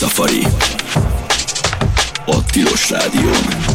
Safari. A Tilos Rádión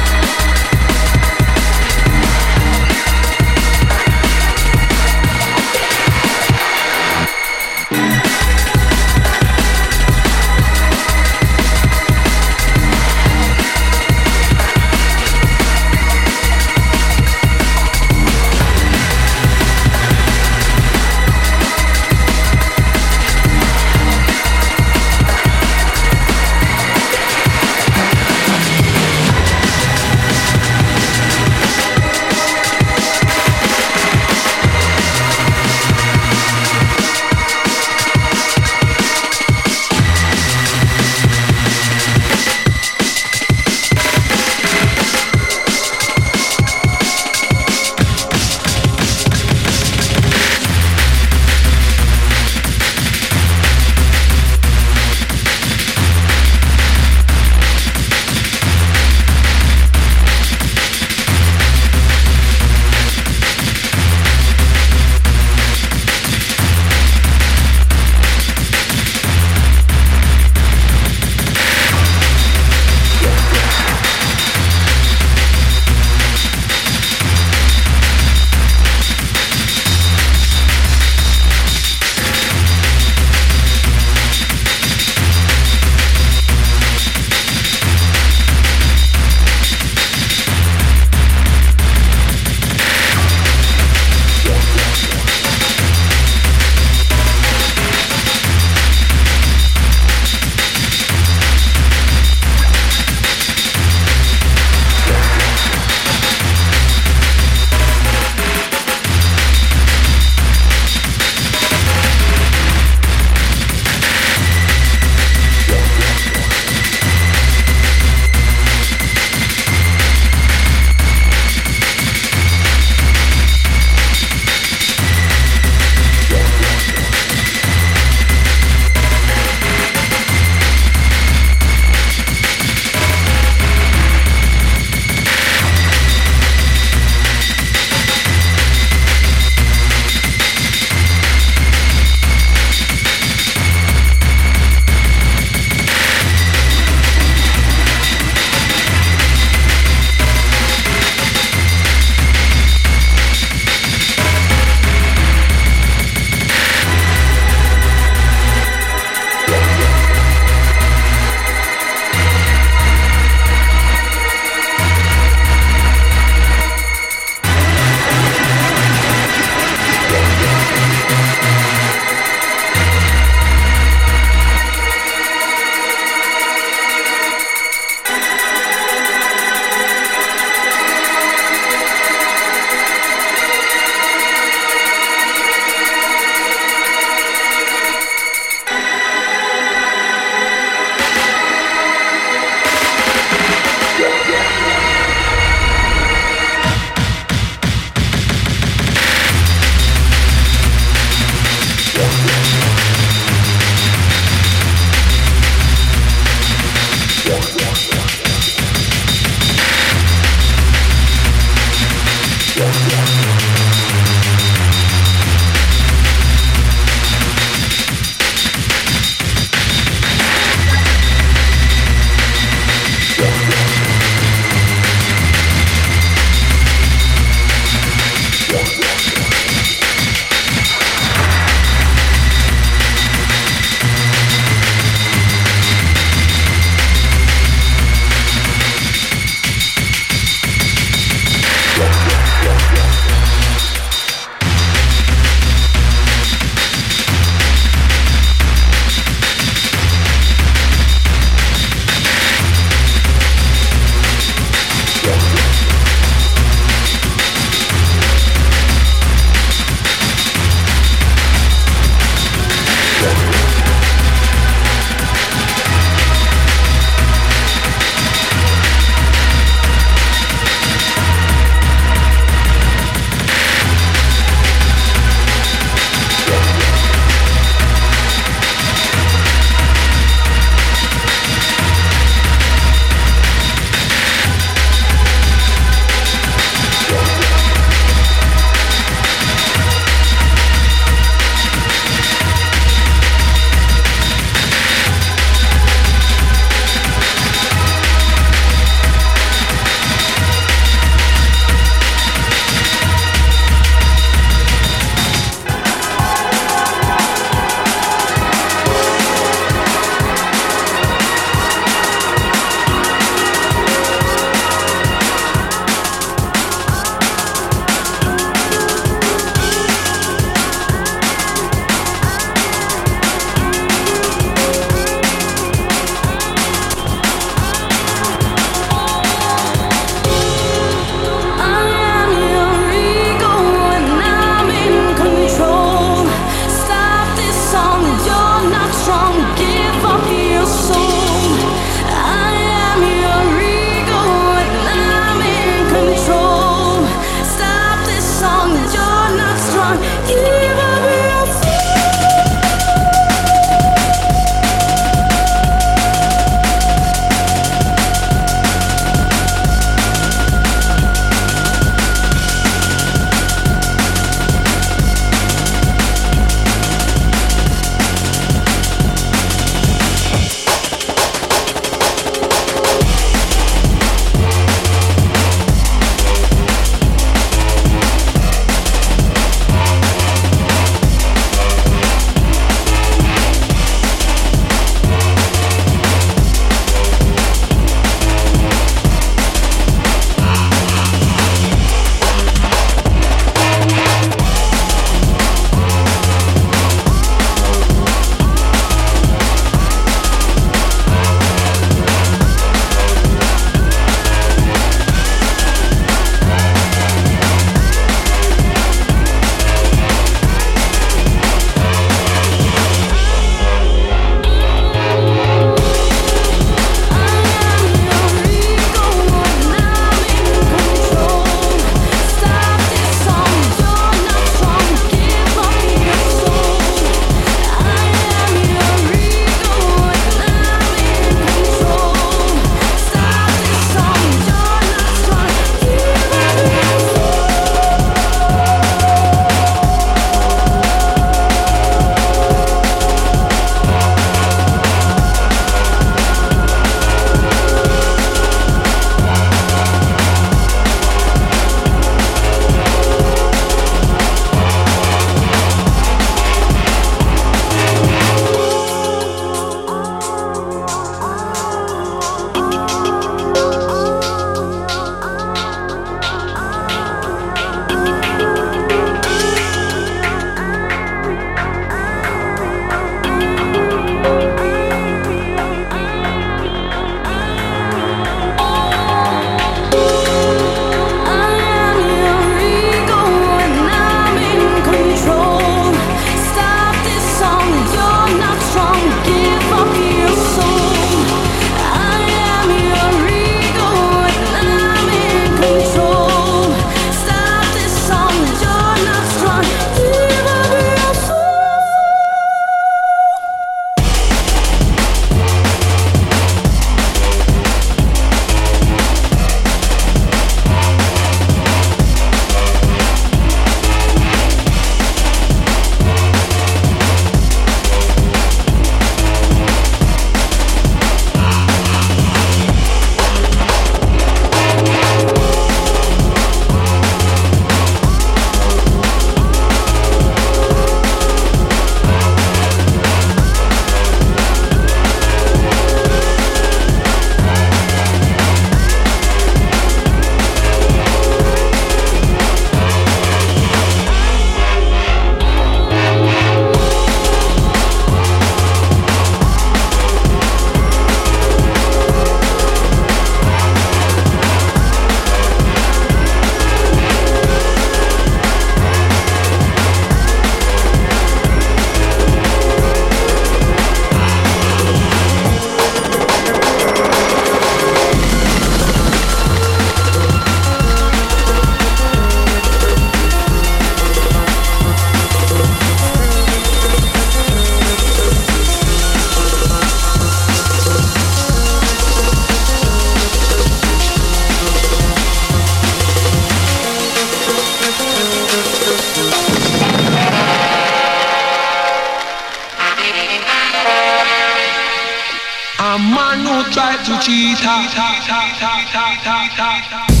A man who tried to cheat her.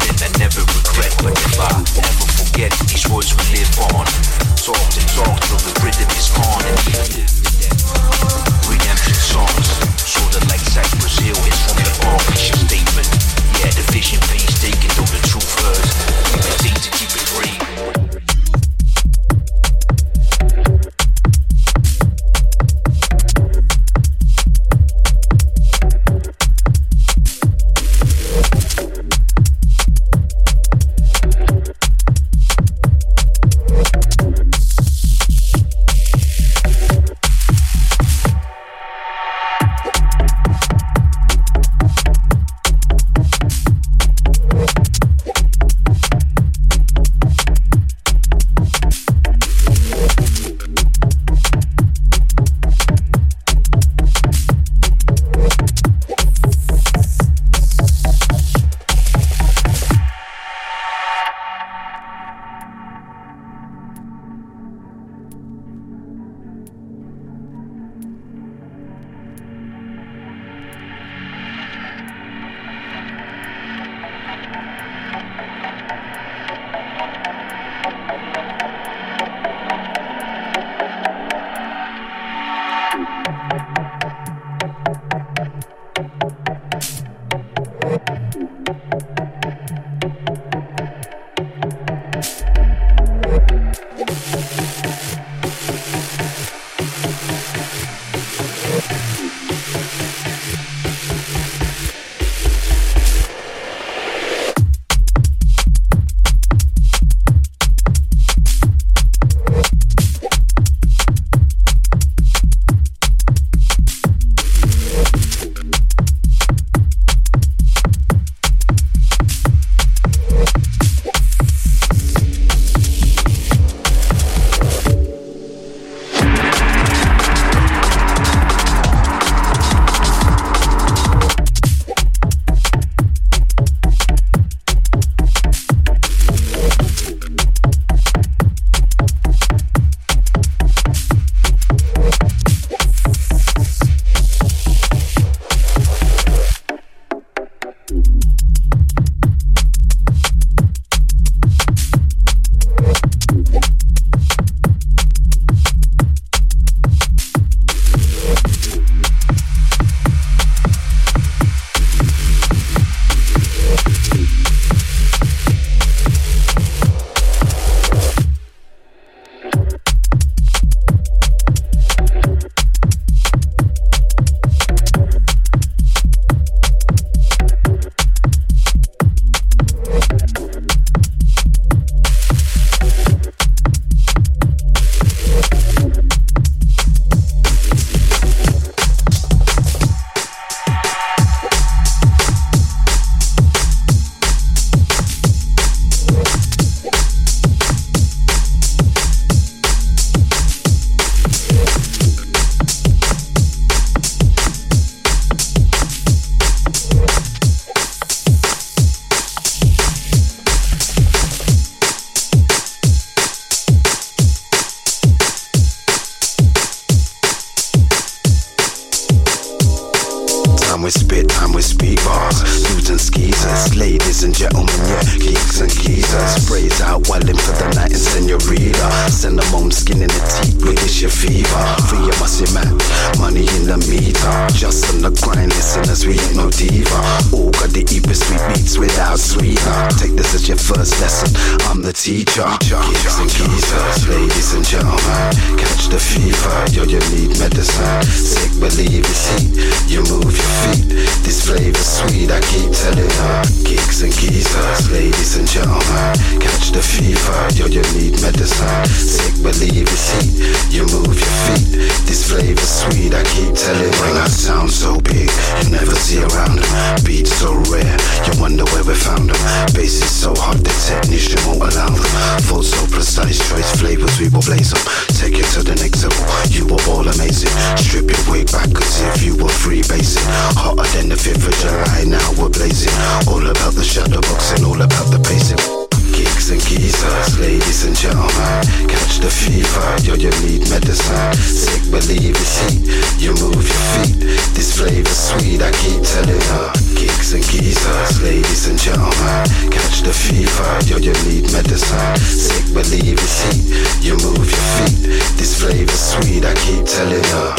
living I never regret But if I ever forget These words will live on. Talked and talked till the rhythm is gone And even home, your fever. Free your musty man, money in the meter. Just on the grind, listeners, we ain't no diva. All got the deepest sweet beats without sweeter. Take this as your first lesson, I'm the teacher. Geeks and geezers, ladies and gentlemen, catch the fever, yo, you need medicine. Sick, believe it's heat, you move your feet. This flavor's sweet, I keep telling her. Geeks and geezers, ladies and gentlemen, catch the fever, yo, you need medicine. Sick, believe it's heat, you move your feet. This flavor's sweet, I keep telling. Bring our sound so big, you never see around them. Beats so rare, you wonder where we found them. Bass is so hot, the technician won't allow them. Full so precise, choice flavors, we will blaze them. Take it to the next level, you were all amazing. Strip your wig back as if you were free basing. Hotter than the 5th of July, now we're blazing. All about the shadow and all about the pacing. Geeks and geezers, ladies and gentlemen, catch the fever, yo, you need medicine. Sick, believe it's heat, you move your feet. This flavor's sweet, I keep telling her. Geeks and geezers, ladies and gentlemen, catch the fever, yo, you need medicine. Sick, believe it's heat, you move your feet. This flavor's sweet, I keep telling her.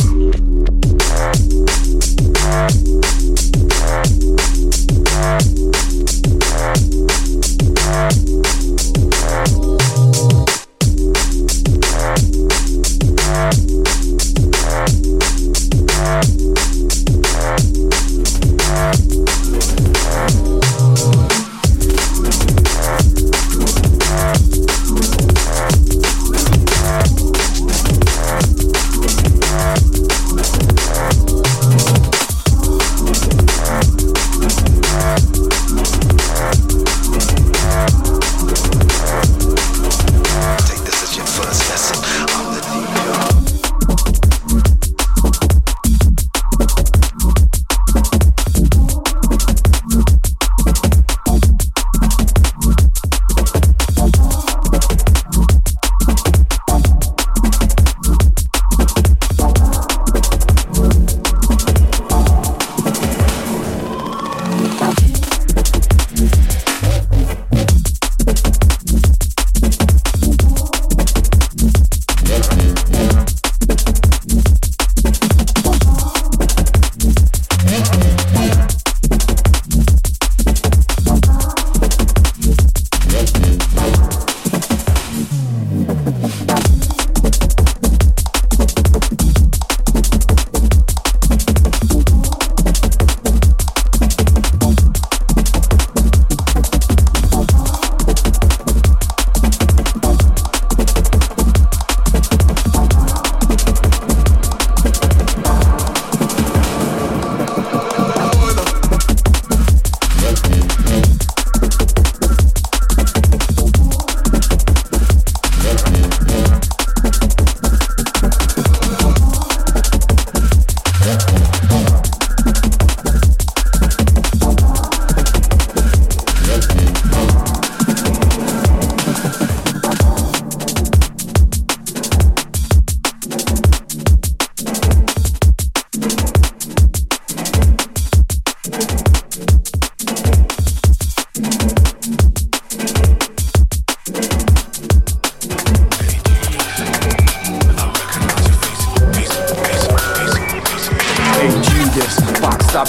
Take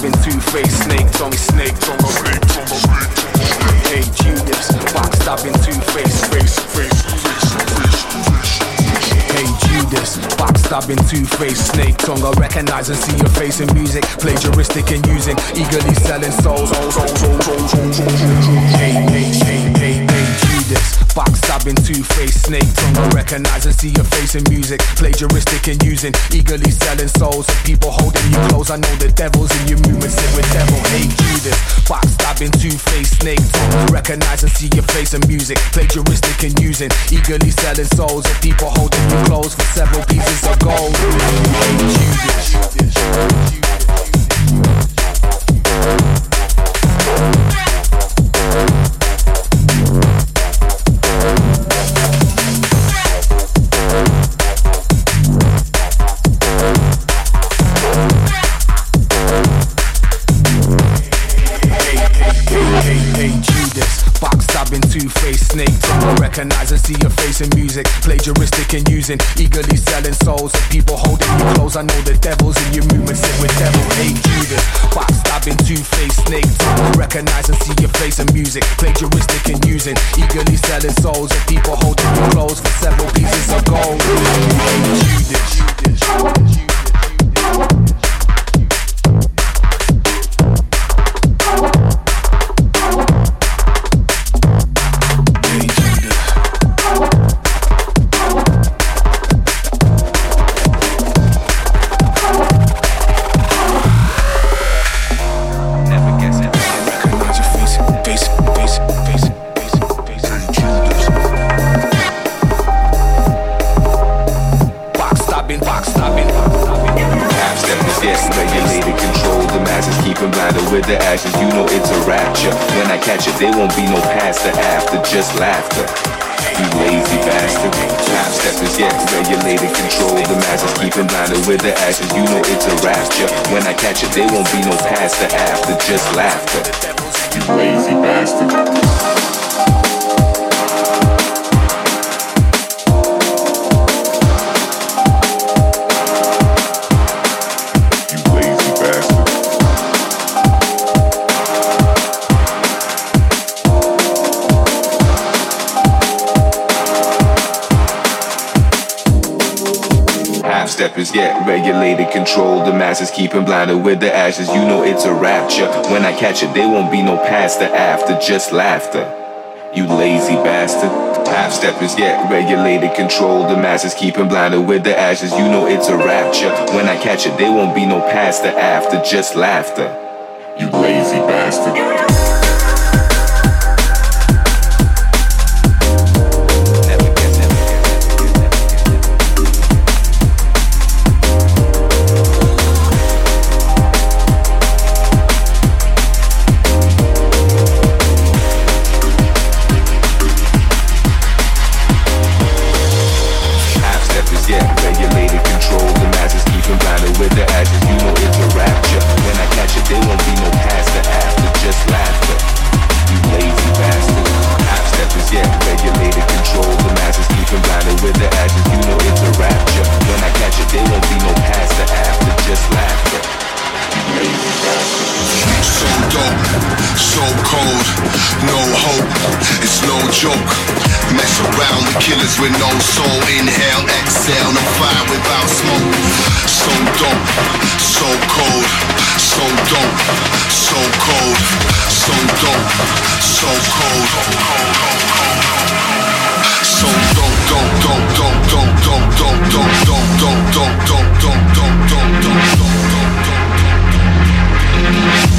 backstabbing two-faced snake snake snake. Hey face, Hey Judas, backstabbing two-faced snake tongue. I recognize and see your face in music, plagiaristic and using, eagerly selling souls. Hey, hey, hey, hey, backstabbing two-faced snake tongue. Recognize and see your face in music, plagiaristic and using, eagerly selling souls. Of people holding you close. I know the devil's in your movement, sit with devil. Hey Judas, backstabbing two-faced snake tongue. Recognize and see your face in music, plagiaristic and using, eagerly selling souls. Of people holding you close for several pieces of gold. Hey Judas. recognize and see your face in music. Plagiaristic and using, eagerly selling souls of people holding you close. I know the devil's in your movement, sit with devil, hate Judas. Backstabbing, two-faced snake. Recognize and see your face in music. Plagiaristic and using, eagerly selling souls of people holding you close for several pieces of gold. Hate Judas. There won't be no past or after, just laughter. You lazy bastard. Half steppers, yes, regulated control. The masses keeping blinded with the ashes. You know it's a rapture. When I catch it, there won't be no past or after, just laughter. You lazy bastard. Steppers, yeah, regulated, controlled. The masses keeping blinded with the ashes. You know it's a rapture. When I catch it, there won't be no past or after, just laughter. You lazy bastard. Half steppers, yeah, regulated, controlled. The masses keeping blinded with the ashes. You know it's a rapture. When I catch it, there won't be no past or after, just laughter. You lazy bastard. joke. Mess around with killers with no soul. Inhale, exhale, no fire without smoke. So dope, so cold, so dope, so cold, so dope, so cold. So dope, dope, dope, dope, dope, dope, dope, dope, dope, dope, dope, dope, dope, dope, dope, dope, dope, dope.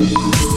Yeah.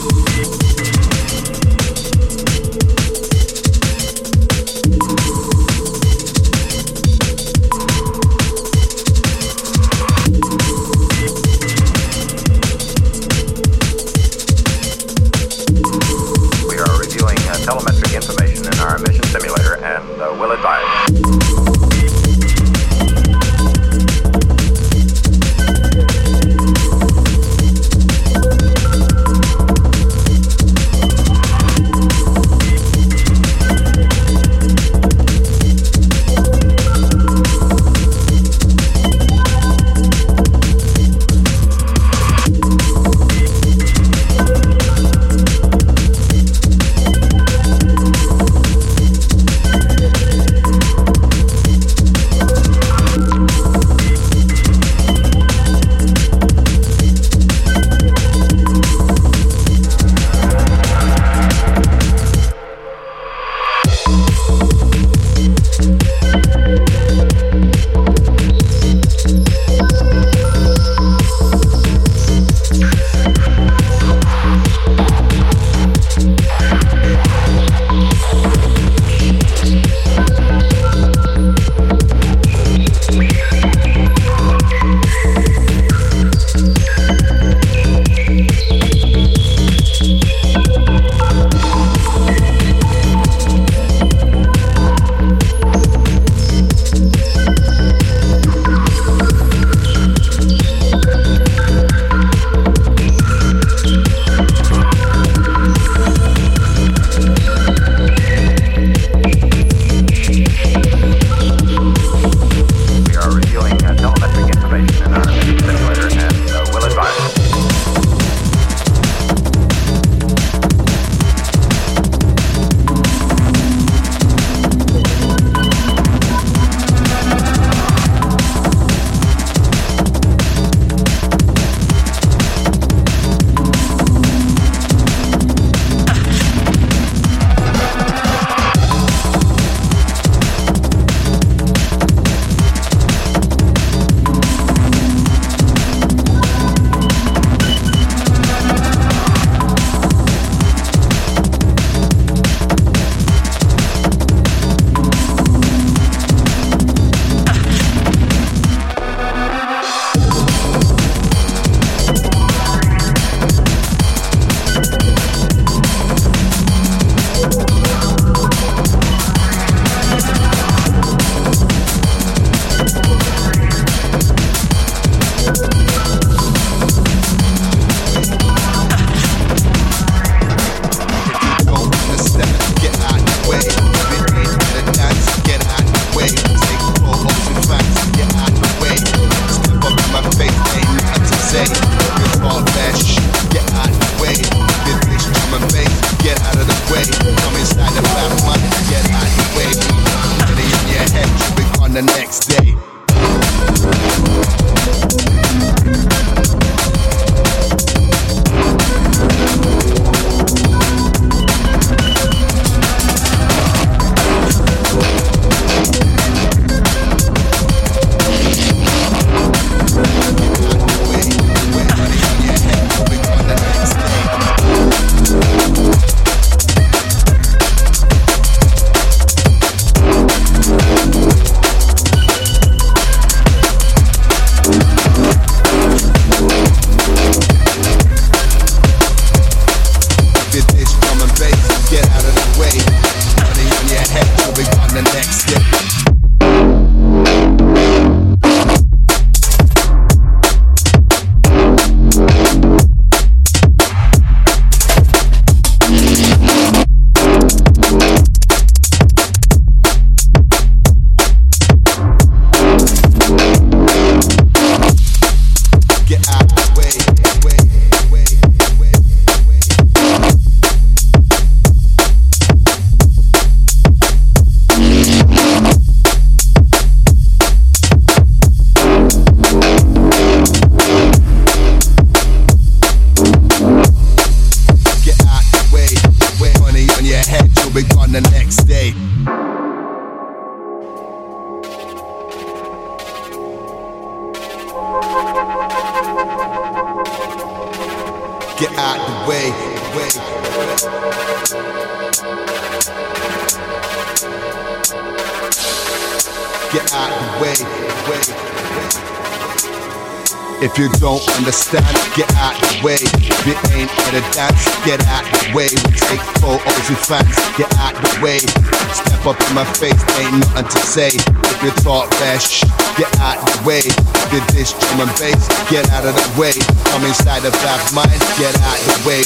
My face, ain't nothing to say. If you talk fast, get out the way. If you dish drum and bass, get out of the way. Come inside the back mind, get out the way.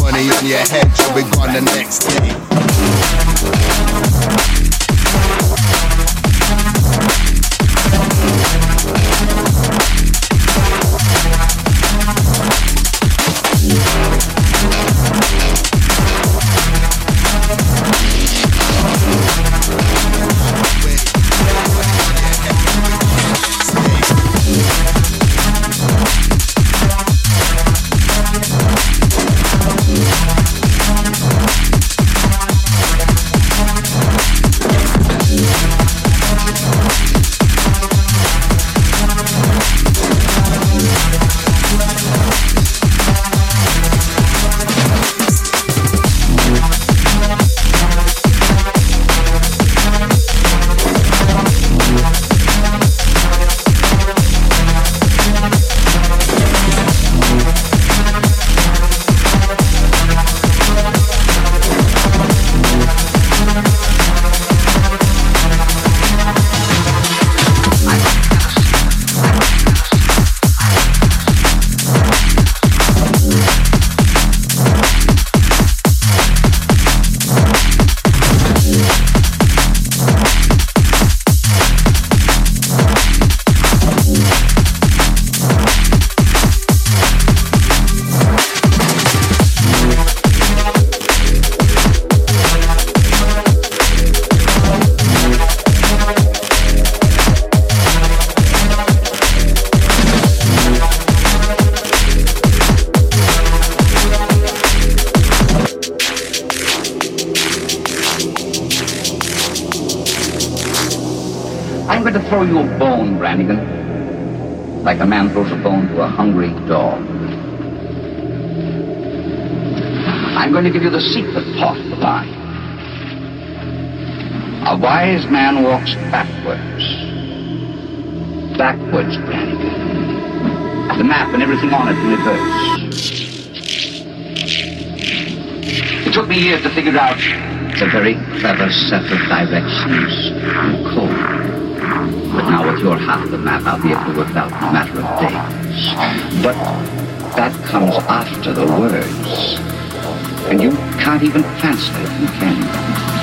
Money on your head, you'll be gone the next day. Clever set of directions and code. But now with your half the map, I'll be able to work out in a matter of days. But that comes after the words. And you can't even translate them, can you?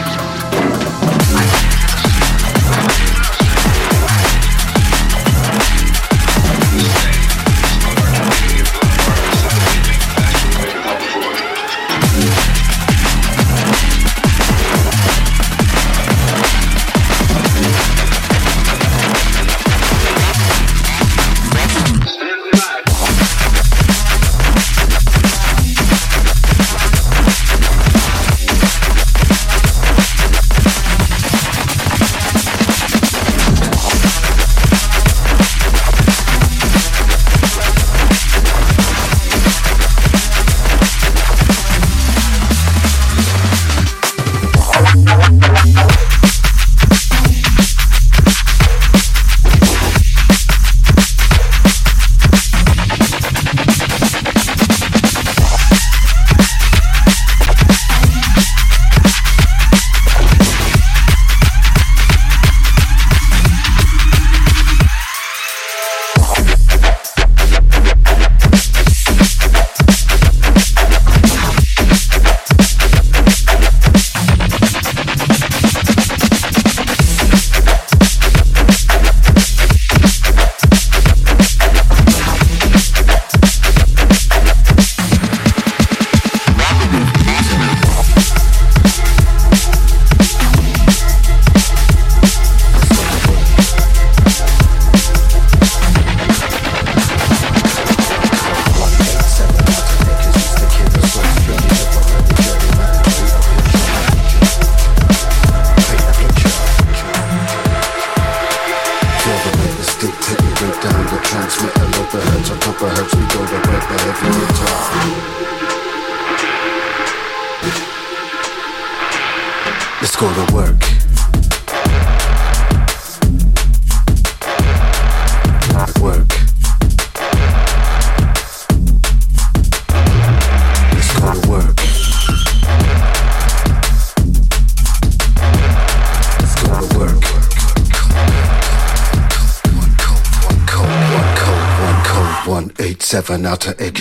Eight